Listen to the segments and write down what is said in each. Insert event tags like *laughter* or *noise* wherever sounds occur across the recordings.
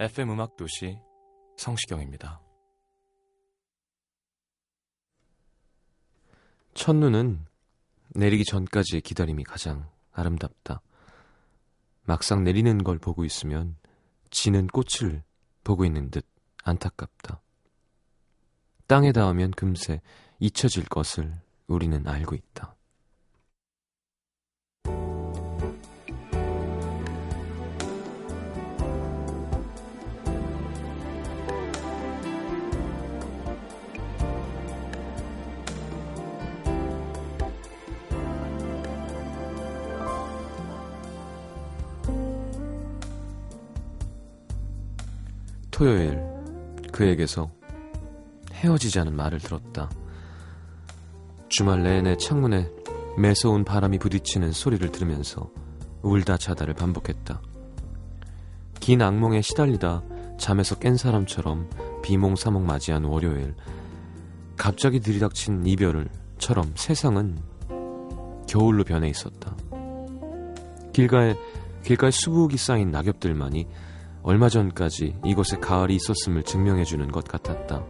FM 음악 도시 성시경입니다. 첫눈은 내리기 전까지의 기다림이 가장 아름답다. 막상 내리는 걸 보고 있으면 지는 꽃을 보고 있는 듯 안타깝다. 땅에 닿으면 금세 잊혀질 것을 우리는 알고 있다. 토요일 그에게서 헤어지자는 말을 들었다. 주말 내내 창문에 매서운 바람이 부딪히는 소리를 들으면서 울다 자다를 반복했다. 긴 악몽에 시달리다 잠에서 깬 사람처럼 비몽사몽 맞이한 월요일. 갑자기 들이닥친 이별을처럼 세상은 겨울로 변해 있었다. 길가에 길가에 수북이 쌓인 낙엽들만이 얼마 전까지 이곳에 가을이 있었음을 증명해주는 것 같았다.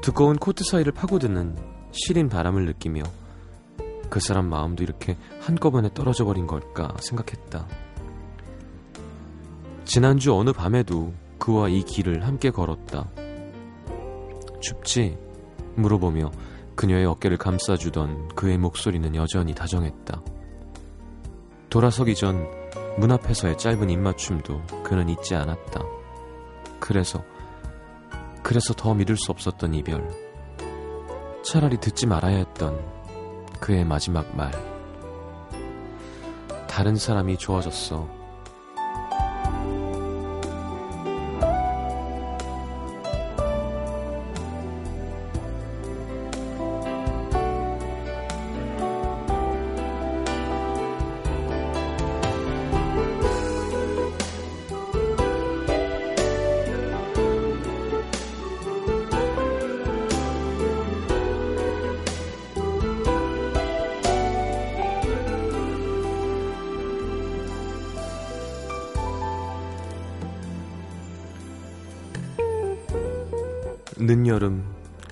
두꺼운 코트 사이를 파고드는 시린 바람을 느끼며 그 사람 마음도 이렇게 한꺼번에 떨어져 버린 걸까 생각했다. 지난주 어느 밤에도 그와 이 길을 함께 걸었다. 춥지? 물어보며 그녀의 어깨를 감싸주던 그의 목소리는 여전히 다정했다. 돌아서기 전 문 앞에서의 짧은 입맞춤도 그는 잊지 않았다. 그래서, 그래서 더 믿을 수 없었던 이별. 차라리 듣지 말아야 했던 그의 마지막 말. 다른 사람이 좋아졌어.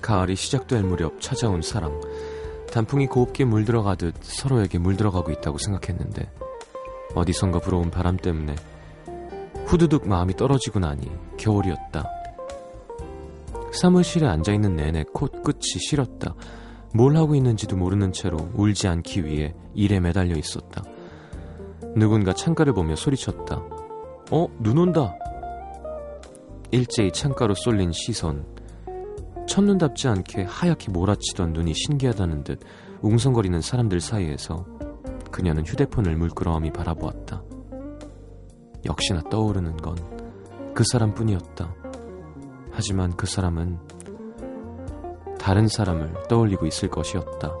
가을이 시작될 무렵 찾아온 사랑. 단풍이 곱게 물들어가듯 서로에게 물들어가고 있다고 생각했는데 어디선가 불어온 바람 때문에 후두둑 마음이 떨어지고 나니 겨울이었다. 사무실에 앉아있는 내내 콧끝이 시렸다. 뭘 하고 있는지도 모르는 채로 울지 않기 위해 일에 매달려 있었다. 누군가 창가를 보며 소리쳤다. 어? 눈 온다! 일제히 창가로 쏠린 시선. 첫눈답지 않게 하얗게 몰아치던 눈이 신기하다는 듯 웅성거리는 사람들 사이에서 그녀는 휴대폰을 물끄러미 바라보았다. 역시나 떠오르는 건 그 사람뿐이었다. 하지만 그 사람은 다른 사람을 떠올리고 있을 것이었다.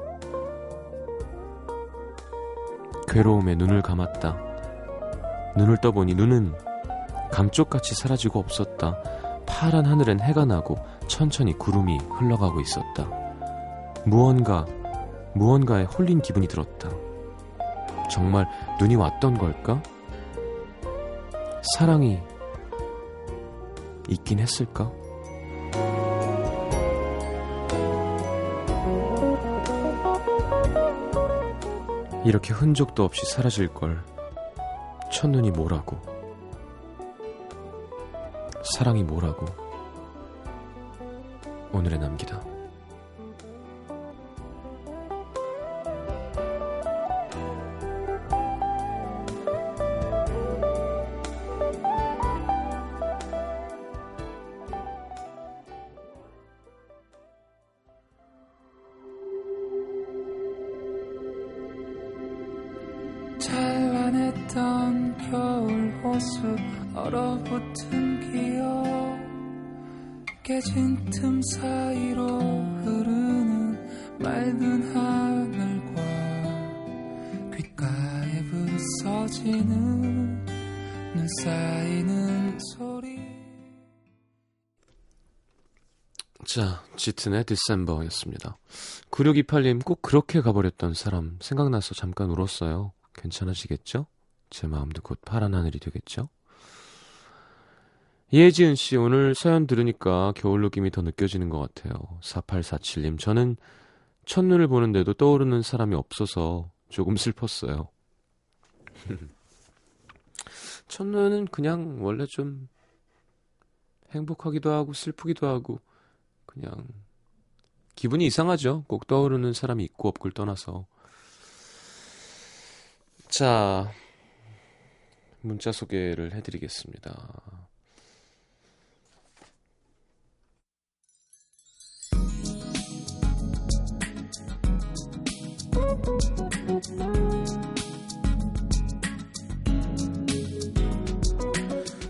괴로움에 눈을 감았다. 눈을 떠보니 눈은 감쪽같이 사라지고 없었다. 파란 하늘엔 해가 나고 천천히 구름이 흘러가고 있었다. 무언가, 무언가에 홀린 기분이 들었다. 정말 눈이 왔던 걸까? 사랑이 있긴 했을까? 이렇게 흔적도 없이 사라질 걸 첫눈이 뭐라고 사랑이 뭐라고 오늘의 남기다. 찬란했던 겨울 호수 얼어붙은 깨진 틈 사이로 흐르는 맑은 하늘과 귓가에 부서지는 눈 쌓이는 소리 자, 짙은의 디셈버였습니다. 9628님 꼭 그렇게 가버렸던 사람 생각나서 잠깐 울었어요. 괜찮으시겠죠? 제 마음도 곧 파란 하늘이 되겠죠? 이혜지은 씨, 오늘 사연 들으니까 겨울 느낌이 더 느껴지는 것 같아요. 4847님, 저는 첫눈을 보는데도 떠오르는 사람이 없어서 조금 슬펐어요. *laughs* 첫눈은 그냥 원래 좀 행복하기도 하고 슬프기도 하고 그냥 기분이 이상하죠. 꼭 떠오르는 사람이 있고 없고를 떠나서. 자, 문자 소개를 해드리겠습니다.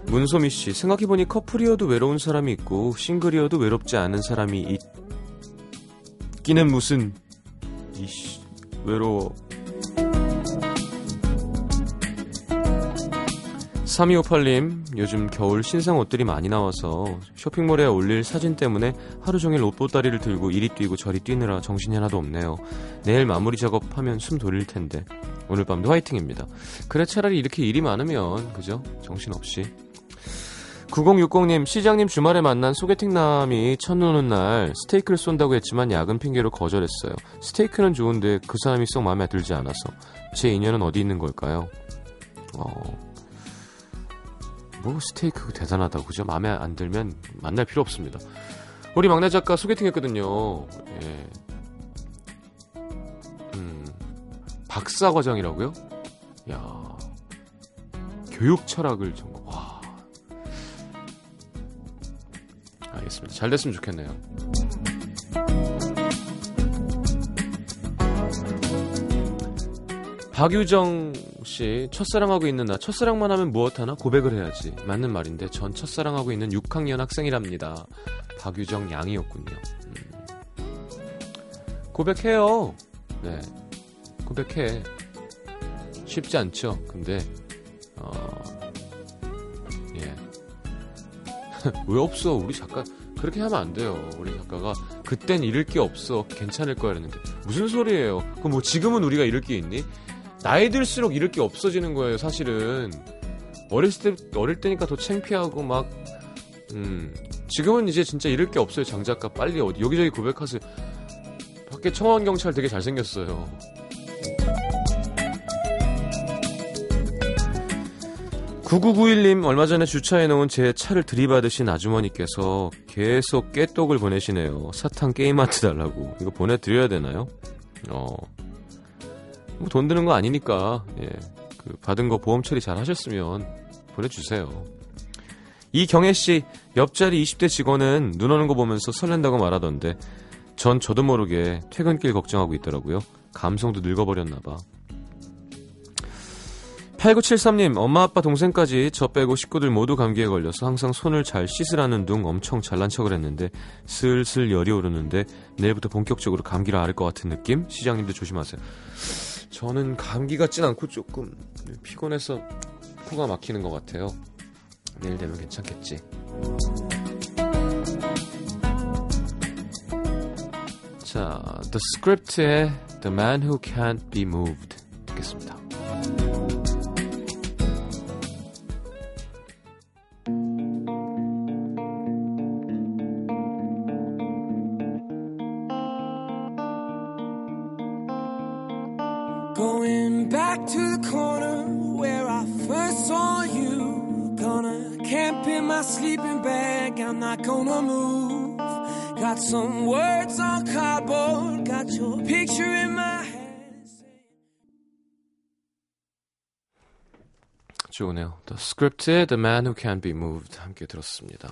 문소미 씨, 생각해보니 커플이어도 외로운 사람이 있고 싱글이어도 외롭지 않은 사람이 있기는 무슨 이씨 외로워. 3258님, 요즘 겨울 신상 옷들이 많이 나와서 쇼핑몰에 올릴 사진 때문에 하루 종일 옷보따리를 들고 이리 뛰고 저리 뛰느라 정신이 하나도 없네요. 내일 마무리 작업하면 숨 돌릴 텐데. 오늘 밤도 화이팅입니다. 그래 차라리 이렇게 일이 많으면 그죠? 정신없이 9060님, 시장님 주말에 만난 소개팅남이 첫눈 오는 날 스테이크를 쏜다고 했지만 야근 핑계로 거절했어요. 스테이크는 좋은데 그 사람이 썩 마음에 들지 않아서. 제 인연은 어디 있는 걸까요? 어, 뭐 스테이크 대단하다고 그죠? 마음에 안 들면 만날 필요 없습니다. 우리 막내 작가 소개팅 했거든요. 예. 음, 박사 과정이라고요? 야 교육 철학을 전공. 와. 알겠습니다. 잘 됐으면 좋겠네요. 박유정 씨, 첫사랑하고 있는 나, 첫사랑만 하면 무엇 하나? 고백을 해야지. 맞는 말인데, 전 첫사랑하고 있는 6학년 학생이랍니다. 박유정 양이었군요. 음. 고백해요. 네. 고백해. 쉽지 않죠. 근데, 어, 예. *laughs* 왜 없어? 우리 작가, 그렇게 하면 안 돼요. 우리 작가가, 그땐 잃을 게 없어. 괜찮을 거야. 이랬는데. 무슨 소리예요? 그럼 뭐 지금은 우리가 잃을 게 있니? 나이 들수록 이럴 게 없어지는 거예요, 사실은. 어렸을 때, 어릴 때니까 더 창피하고 막, 음, 지금은 이제 진짜 잃을 게 없어요, 장작가. 빨리 어디, 여기저기 고백하세요. 밖에 청원경찰 되게 잘생겼어요. 9991님, 얼마 전에 주차해놓은 제 차를 들이받으신 아주머니께서 계속 깨똑을 보내시네요. 사탕 게임하트 달라고. 이거 보내드려야 되나요? 어, 뭐 돈 드는 거 아니니까 예, 그 받은 거 보험 처리 잘 하셨으면 보내주세요. 이경혜 씨 옆자리 20대 직원은 눈 오는 거 보면서 설렌다고 말하던데 전 저도 모르게 퇴근길 걱정하고 있더라고요. 감성도 늙어버렸나 봐. 8973님, 엄마, 아빠, 동생까지 저 빼고 식구들 모두 감기에 걸려서 항상 손을 잘 씻으라는 둥 엄청 잘난 척을 했는데 슬슬 열이 오르는데 내일부터 본격적으로 감기를 앓을 것 같은 느낌? 시장님도 조심하세요. 저는 감기 같진 않고 조금 피곤해서 코가 막히는 것 같아요. 내일 되면 괜찮겠지. 자, The Script의 The Man Who Can't Be Moved 듣겠습니다. 좋으네요. The Script의 The Man Who Can't Be Moved 함께 들었습니다.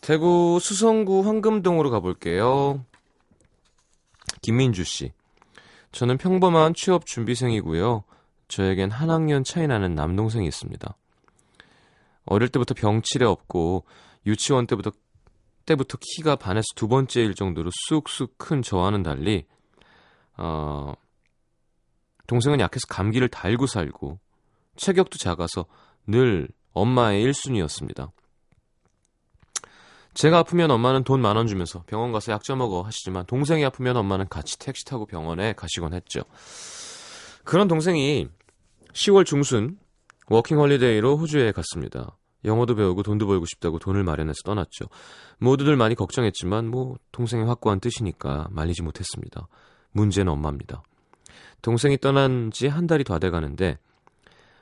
대구 수성구 황금동으로 가볼게요. 김민주 씨. 저는 평범한 취업 준비생이고요. 저에겐 한 학년 차이 나는 남동생이 있습니다. 어릴 때부터 병치레 없고 유치원 때부터 때부터 키가 반에서 두 번째일 정도로 쑥쑥 큰 저와는 달리 어 동생은 약해서 감기를 달고 살고 체격도 작아서 늘 엄마의 1순위였습니다. 제가 아프면 엄마는 돈 만 원 주면서 병원 가서 약좀 먹어 하시지만 동생이 아프면 엄마는 같이 택시 타고 병원에 가시곤 했죠. 그런 동생이 10월 중순 워킹 홀리데이로 호주에 갔습니다. 영어도 배우고 돈도 벌고 싶다고 돈을 마련해서 떠났죠. 모두들 많이 걱정했지만 뭐 동생의 확고한 뜻이니까 말리지 못했습니다. 문제는 엄마입니다. 동생이 떠난 지 한 달이 다 돼 가는데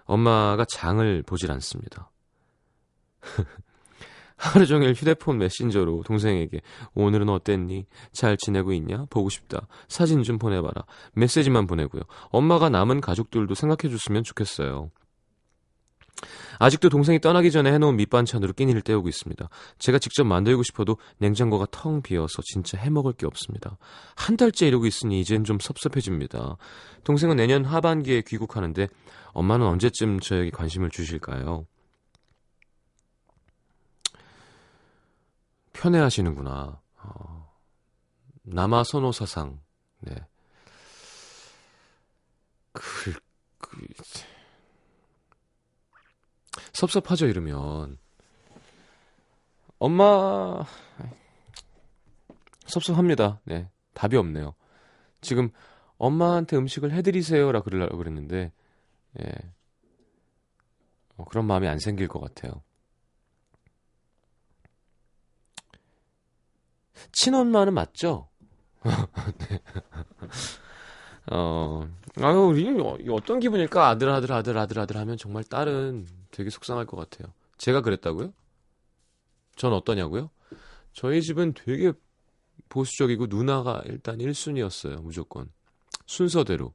엄마가 장을 보질 않습니다. *laughs* 하루 종일 휴대폰 메신저로 동생에게 오늘은 어땠니? 잘 지내고 있냐? 보고 싶다. 사진 좀 보내봐라. 메시지만 보내고요. 엄마가 남은 가족들도 생각해줬으면 좋겠어요. 아직도 동생이 떠나기 전에 해놓은 밑반찬으로 끼니를 때우고 있습니다. 제가 직접 만들고 싶어도 냉장고가 텅 비어서 진짜 해먹을 게 없습니다. 한 달째 이러고 있으니 이젠 좀 섭섭해집니다. 동생은 내년 하반기에 귀국하는데 엄마는 언제쯤 저에게 관심을 주실까요? 편애하시는구나. 어, 남아 선호 사상. 네. 그, 그, 섭섭하죠, 이러면. 엄마, 섭섭합니다. 네. 답이 없네요. 지금 엄마한테 음식을 해드리세요라 그러려고 그랬는데, 예. 어, 그런 마음이 안 생길 것 같아요. 친엄마는 맞죠? *laughs* 네. 어, 아유, 이 어떤 기분일까? 아들, 아들, 아들, 아들, 아들 하면 정말 딸은 되게 속상할 것 같아요. 제가 그랬다고요? 전 어떠냐고요? 저희 집은 되게 보수적이고 누나가 일단 1순위였어요. 무조건. 순서대로.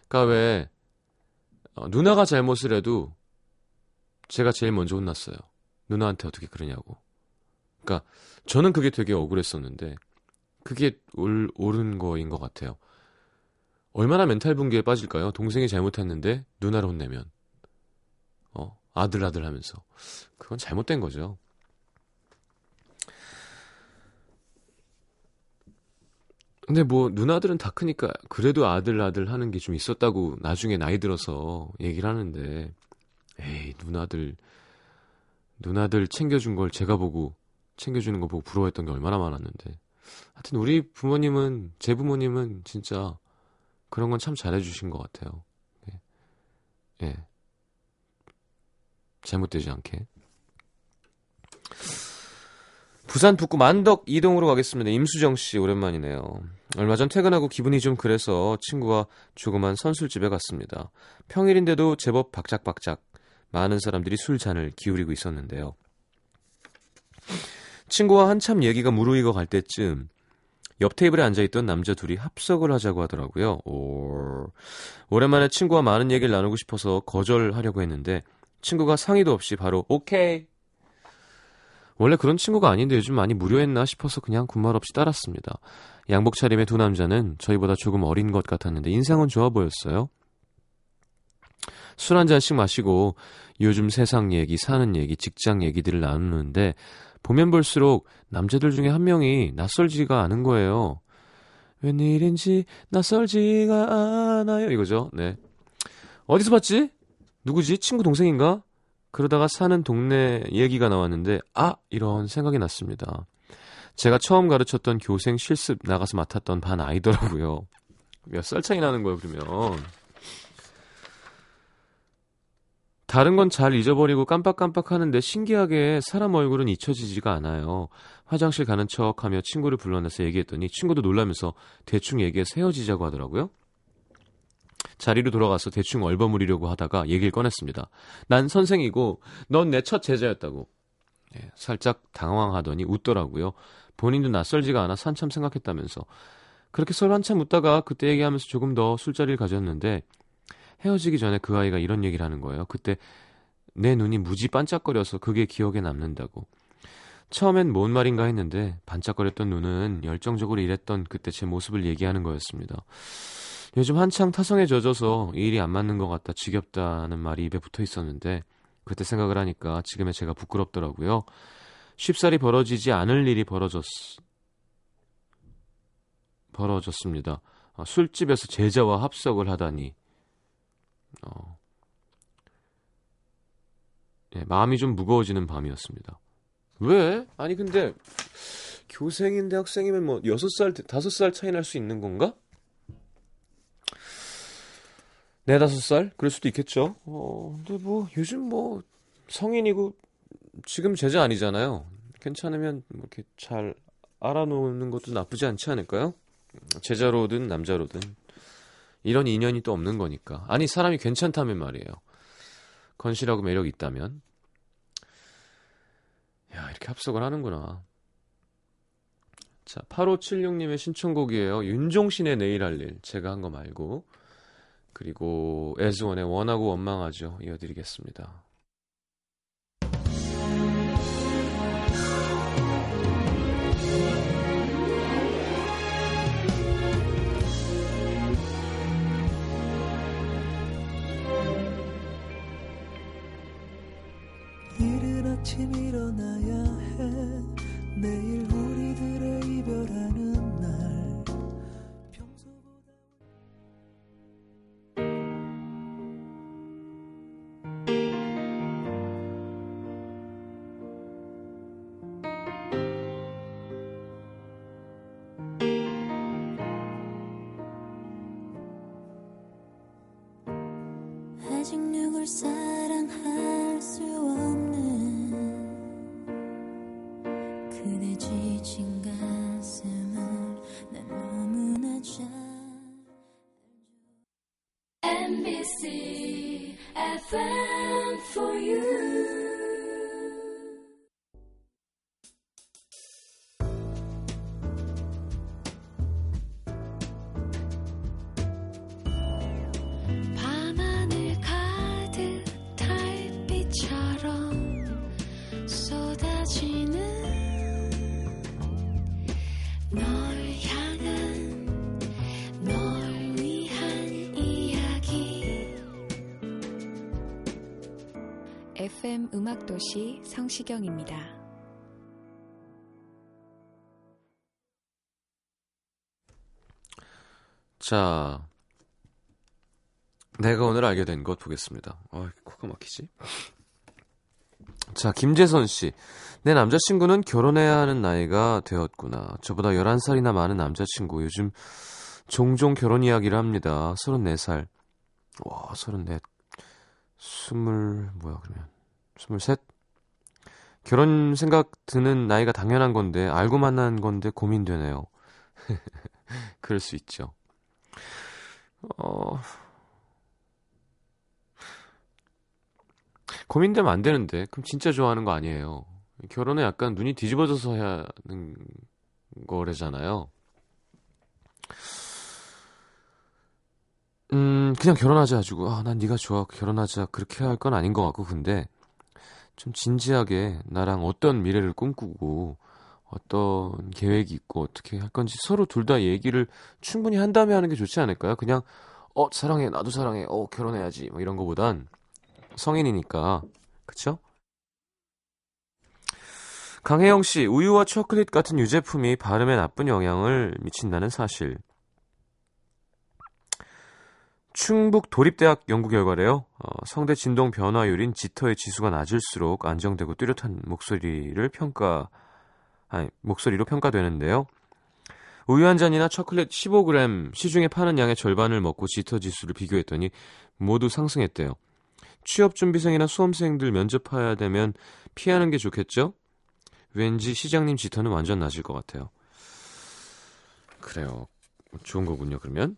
그니까 왜, 어, 누나가 잘못을 해도 제가 제일 먼저 혼났어요. 누나한테 어떻게 그러냐고. 그니까 저는 그게 되게 억울했었는데 그게 올, 옳은 거인 것 같아요. 얼마나 멘탈 붕괴에 빠질까요? 동생이 잘못했는데 누나를 혼내면 어 아들 아들 하면서 그건 잘못된 거죠. 근데 뭐 누나들은 다 크니까 그래도 아들 아들 하는 게 좀 있었다고 나중에 나이 들어서 얘기를 하는데 에이 누나들 누나들 챙겨준 걸 제가 보고 챙겨주는 거 보고 부러워했던 게 얼마나 많았는데 하여튼 우리 부모님은 제 부모님은 진짜 그런 건 참 잘해주신 것 같아요. 예. 예. 잘못되지 않게. 부산 북구 만덕 이동으로 가겠습니다. 임수정 씨 오랜만이네요. 얼마 전 퇴근하고 기분이 좀 그래서 친구와 조그만 선술집에 갔습니다. 평일인데도 제법 박작박작 많은 사람들이 술 잔을 기울이고 있었는데요. 친구와 한참 얘기가 무르익어 갈 때쯤 옆 테이블에 앉아있던 남자 둘이 합석을 하자고 하더라고요. 오. 오랜만에 친구와 많은 얘기를 나누고 싶어서 거절하려고 했는데 친구가 상의도 없이 바로 오케이. 원래 그런 친구가 아닌데 요즘 많이 무료했나 싶어서 그냥 군말 없이 따랐습니다. 양복 차림의 두 남자는 저희보다 조금 어린 것 같았는데 인상은 좋아 보였어요. 술 한 잔씩 마시고 요즘 세상 얘기, 사는 얘기, 직장 얘기들을 나누는데 보면 볼수록 남자들 중에 한 명이 낯설지가 않은 거예요. 웬일인지 낯설지가 않아요. 이거죠. 네. 어디서 봤지? 누구지? 친구 동생인가? 그러다가 사는 동네 얘기가 나왔는데, 아! 이런 생각이 났습니다. 제가 처음 가르쳤던 교생 실습 나가서 맡았던 반 아이더라고요. 몇 살 차이 나는 거예요, 그러면. 다른 건 잘 잊어버리고 깜빡깜빡 하는데 신기하게 사람 얼굴은 잊혀지지가 않아요. 화장실 가는 척 하며 친구를 불러내서 얘기했더니 친구도 놀라면서 대충 얘기해서 헤어지자고 하더라고요. 자리로 돌아가서 대충 얼버무리려고 하다가 얘기를 꺼냈습니다. 난 선생이고 넌 내 첫 제자였다고. 네, 살짝 당황하더니 웃더라고요. 본인도 낯설지가 않아 한참 생각했다면서. 그렇게 서로 한참 웃다가 그때 얘기하면서 조금 더 술자리를 가졌는데 헤어지기 전에 그 아이가 이런 얘기를 하는 거예요. 그때 내 눈이 무지 반짝거려서 그게 기억에 남는다고. 처음엔 뭔 말인가 했는데 반짝거렸던 눈은 열정적으로 일했던 그때 제 모습을 얘기하는 거였습니다. 요즘 한창 타성에 젖어서 이 일이 안 맞는 것 같다 지겹다는 말이 입에 붙어 있었는데 그때 생각을 하니까 지금의 제가 부끄럽더라고요. 쉽사리 벌어지지 않을 일이 벌어졌 벌어졌습니다. 아, 술집에서 제자와 합석을 하다니 어, 예, 마음이 좀 무거워지는 밤이었습니다. 왜? 아니 근데 교생인데 학생이면 뭐 6살, 5살 차이 날 수 있는 건가? 네다섯 살? 그럴 수도 있겠죠. 어, 근데 뭐 요즘 뭐 성인이고 지금 제자 아니잖아요. 괜찮으면 뭐 이렇게 잘 알아놓는 것도 나쁘지 않지 않을까요? 제자로든 남자로든 이런 인연이 또 없는 거니까. 아니 사람이 괜찮다면 말이에요. 건실하고 매력 있다면. 야 이렇게 합석을 하는구나. 자 8576님의 신청곡이에요. 윤종신의 내일 할 일. 제가 한 거 말고. 그리고 에즈원의 원하고 원망하죠. 이어드리겠습니다. MBC FM for you 음악도시 성시경입니다. 자, 내가 오늘 알게 된 것 보겠습니다. 아, 코가 막히지? 자, 김재선 씨. 내 남자친구는 결혼해야 하는 나이가 되었구나. 저보다 11살이나 많은 남자친구. 요즘 종종 결혼 이야기를 합니다. 34살. 와, 34. 20, 뭐야, 그러면. 23? 결혼 생각 드는 나이가 당연한 건데, 알고 만난 건데 고민되네요. *laughs* 그럴 수 있죠. 어, 고민되면 안 되는데 그럼 진짜 좋아하는 거 아니에요. 결혼은 약간 눈이 뒤집어져서 해야 하는 거래잖아요. 음, 그냥 결혼하자 가지고 아, 난 네가 좋아. 결혼하자. 그렇게 할 건 아닌 것 같고 근데 좀 진지하게 나랑 어떤 미래를 꿈꾸고 어떤 계획이 있고 어떻게 할 건지 서로 둘 다 얘기를 충분히 한 다음에 하는 게 좋지 않을까요? 그냥 어 사랑해 나도 사랑해 어 결혼해야지 뭐 이런 거보단 성인이니까 그쵸? 강혜영 씨 우유와 초콜릿 같은 유제품이 발음에 나쁜 영향을 미친다는 사실 충북 도립대학 연구 결과래요. 어, 성대 진동 변화율인 지터의 지수가 낮을수록 안정되고 뚜렷한 목소리를 평가 아니, 목소리로 평가되는데요. 우유 한 잔이나 초콜릿 15g 시중에 파는 양의 절반을 먹고 지터 지수를 비교했더니 모두 상승했대요. 취업 준비생이나 수험생들 면접해야 되면 피하는 게 좋겠죠? 왠지 시장님 지터는 완전 낮을 것 같아요. 그래요. 좋은 거군요, 그러면.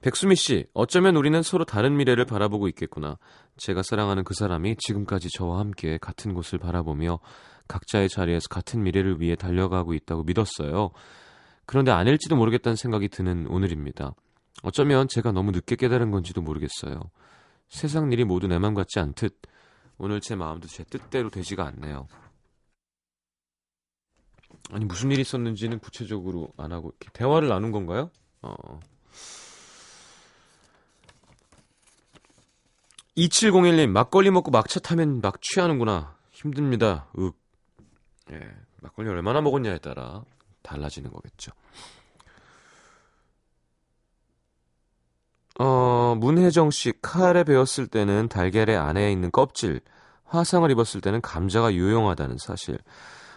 백수미 씨, 어쩌면 우리는 서로 다른 미래를 바라보고 있겠구나. 제가 사랑하는 그 사람이 지금까지 저와 함께 같은 곳을 바라보며 각자의 자리에서 같은 미래를 위해 달려가고 있다고 믿었어요. 그런데 아닐지도 모르겠다는 생각이 드는 오늘입니다. 어쩌면 제가 너무 늦게 깨달은 건지도 모르겠어요. 세상 일이 모두 내 맘 같지 않듯 오늘 제 마음도 제 뜻대로 되지가 않네요. 아니 무슨 일이 있었는지는 구체적으로 안 하고 대화를 나눈 건가요? 어. 2701님, 막걸리 먹고 막차 타면 막 취하는구나. 힘듭니다. 윽. 예, 막걸리 얼마나 먹었냐에 따라 달라지는 거겠죠. 어, 문혜정 씨, 칼에 베었을 때는 달걀의 안에 있는 껍질, 화상을 입었을 때는 감자가 유용하다는 사실.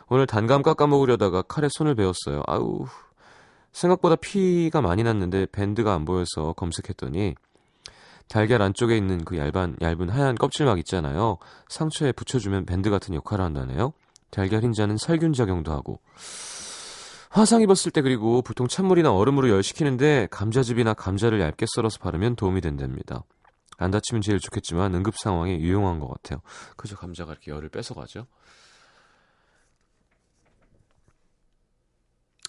오늘 단감 깎아 먹으려다가 칼에 손을 베었어요. 아우, 생각보다 피가 많이 났는데 밴드가 안 보여서 검색했더니 달걀 안쪽에 있는 그 얇은, 얇은 하얀 껍질막 있잖아요. 상처에 붙여주면 밴드 같은 역할을 한다네요. 달걀 흰자는 살균 작용도 하고. 화상 입었을 때 그리고 보통 찬물이나 얼음으로 열시키는데 감자즙이나 감자를 얇게 썰어서 바르면 도움이 된답니다. 안 다치면 제일 좋겠지만 응급 상황에 유용한 것 같아요. 그죠 감자가 이렇게 열을 뺏어가죠.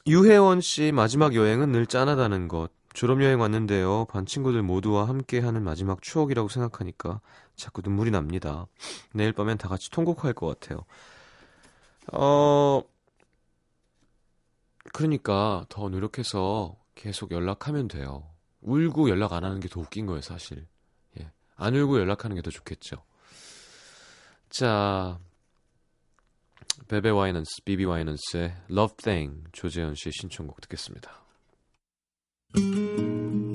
유혜원 씨 마지막 여행은 늘 짠하다는 것. 졸업여행 왔는데요. 반 친구들 모두와 함께 하는 마지막 추억이라고 생각하니까 자꾸 눈물이 납니다. 내일 밤엔 다 같이 통곡할 것 같아요. 어, 그러니까 더 노력해서 계속 연락하면 돼요. 울고 연락 안 하는 게 더 웃긴 거예요, 사실. 예. 안 울고 연락하는 게 더 좋겠죠. 자, 베베 와이넌스, 비비 와이넌스의 Love Thing 조재현 씨의 신청곡 듣겠습니다. うん。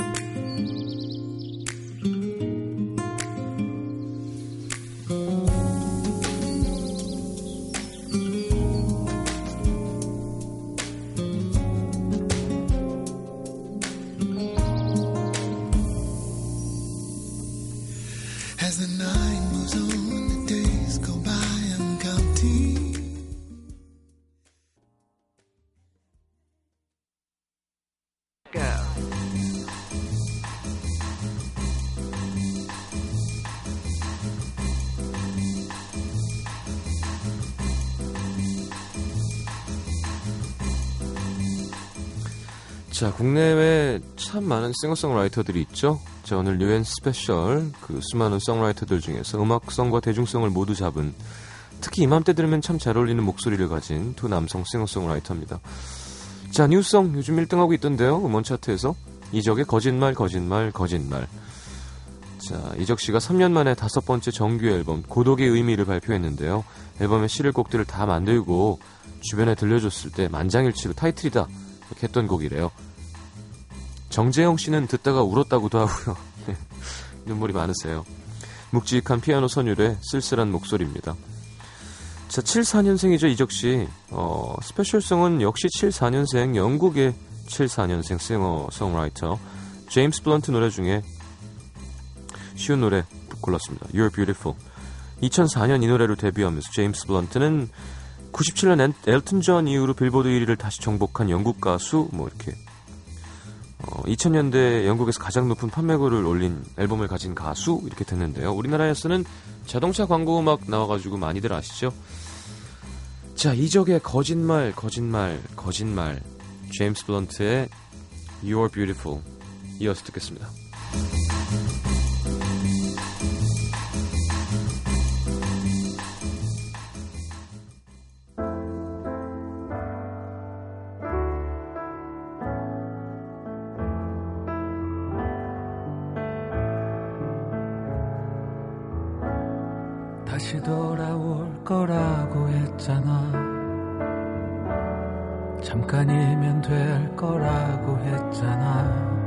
자, 국내외 참 많은 싱어송라이터들이 있죠. 자, 오늘 New & Special 그 수많은 송라이터들 중에서 음악성과 대중성을 모두 잡은 특히 이맘때 들으면 참 잘 어울리는 목소리를 가진 두 남성 싱어송라이터입니다. 자, New song 요즘 1등하고 있던데요. 음원 차트에서 이적의 거짓말 거짓말 거짓말. 자, 이적 씨가 3년 만에 다섯 번째 정규 앨범 고독의 의미를 발표했는데요. 앨범에 실을 곡들을 다 만들고 주변에 들려줬을 때 만장일치로 타이틀이다 이렇게 했던 곡이래요. 정재일 씨는 듣다가 울었다고도 하고요. 네, *laughs* 눈물이 많으세요. 묵직한 피아노 선율에 쓸쓸한 목소리입니다. 자, 74년생이죠, 이적 씨. 어, special song은 역시 74년생 영국의 74년생 싱어 송라이터 제임스 블런트 노래 중에 쉬운 노래 골랐습니다. You're Beautiful. 2004년 이 노래로 데뷔하면서 제임스 블런트는 97년 엘, 엘튼 존 이후로 빌보드 1위를 다시 정복한 영국 가수 뭐 이렇게 어, 2000년대 영국에서 가장 높은 판매고를 올린 앨범을 가진 가수 이렇게 됐는데요. 우리나라에서는 자동차 광고 음악 나와가지고 많이들 아시죠? 자 이적의 거짓말 거짓말 거짓말 제임스 블런트의 You're Beautiful 이어서 듣겠습니다. 거라고 했잖아. 잠깐이면 될 거라고 했잖아.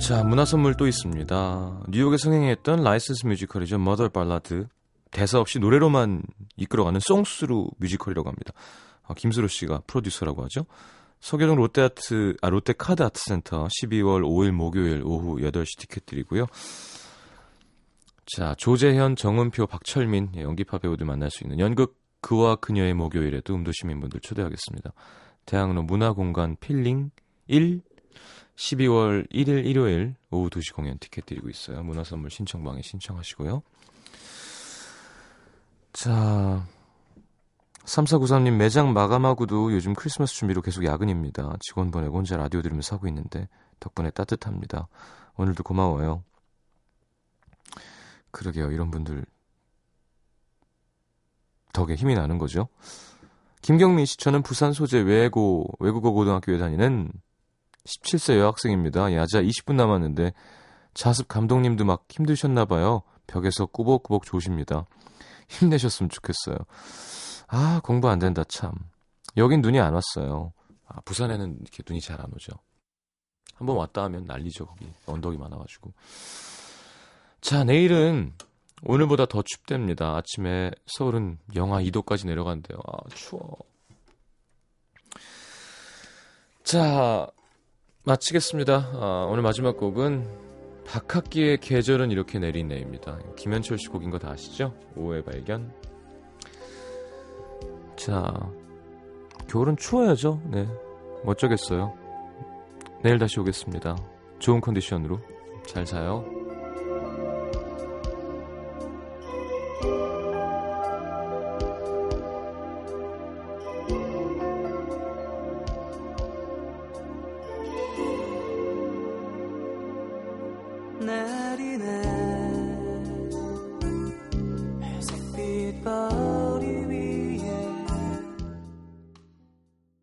자, 문화 선물 또 있습니다. 뉴욕에 성행했던 라이센스 뮤지컬이죠. 머더 발라드. 대사 없이 노래로만 이끌어가는 song-through 뮤지컬이라고 합니다. 아, 김수로 씨가 프로듀서라고 하죠. 서교동 롯데아트, 아, 롯데카드 아트센터 12월 5일 목요일 오후 8시 티켓 드리고요. 자, 조재현, 정은표, 박철민, 예, 연기파 배우들 만날 수 있는 연극 그와 그녀의 목요일에도 음도 시민분들 초대하겠습니다. 대학로 문화공간 필링 1 12월 1일 일요일 오후 2시 공연 티켓 드리고 있어요. 문화선물 신청방에 신청하시고요. 자, 3493님 매장 마감하고도 요즘 크리스마스 준비로 계속 야근입니다. 직원 보내고 혼자 라디오 들으면서 하고 있는데 덕분에 따뜻합니다. 오늘도 고마워요. 그러게요. 이런 분들 덕에 힘이 나는 거죠. 김경민 씨, 저는 부산 소재 외고, 외국어 고등학교에 다니는 17세 여학생입니다. 야자 20분 남았는데 자습 감독님도 막 힘드셨나 봐요. 벽에서 꾸벅꾸벅 조십니다. 힘내셨으면 좋겠어요. 아, 공부 안 된다, 참. 여긴 눈이 안 왔어요. 아, 부산에는 이렇게 눈이 잘 안 오죠. 한번 왔다 하면 난리죠, 거기. 언덕이 많아가지고. 자, 내일은 오늘보다 더 춥답니다. 아침에 서울은 영하 2도까지 내려간대요. 아, 추워. 자, 마치겠습니다. 아, 오늘 마지막 곡은 박학기의 계절은 이렇게 내리네입니다. 김현철 씨 곡인 거 다 아시죠? 오후의 발견. 자, 겨울은 추워야죠. 네. 어쩌겠어요. 내일 다시 오겠습니다. 좋은 컨디션으로. 잘 자요.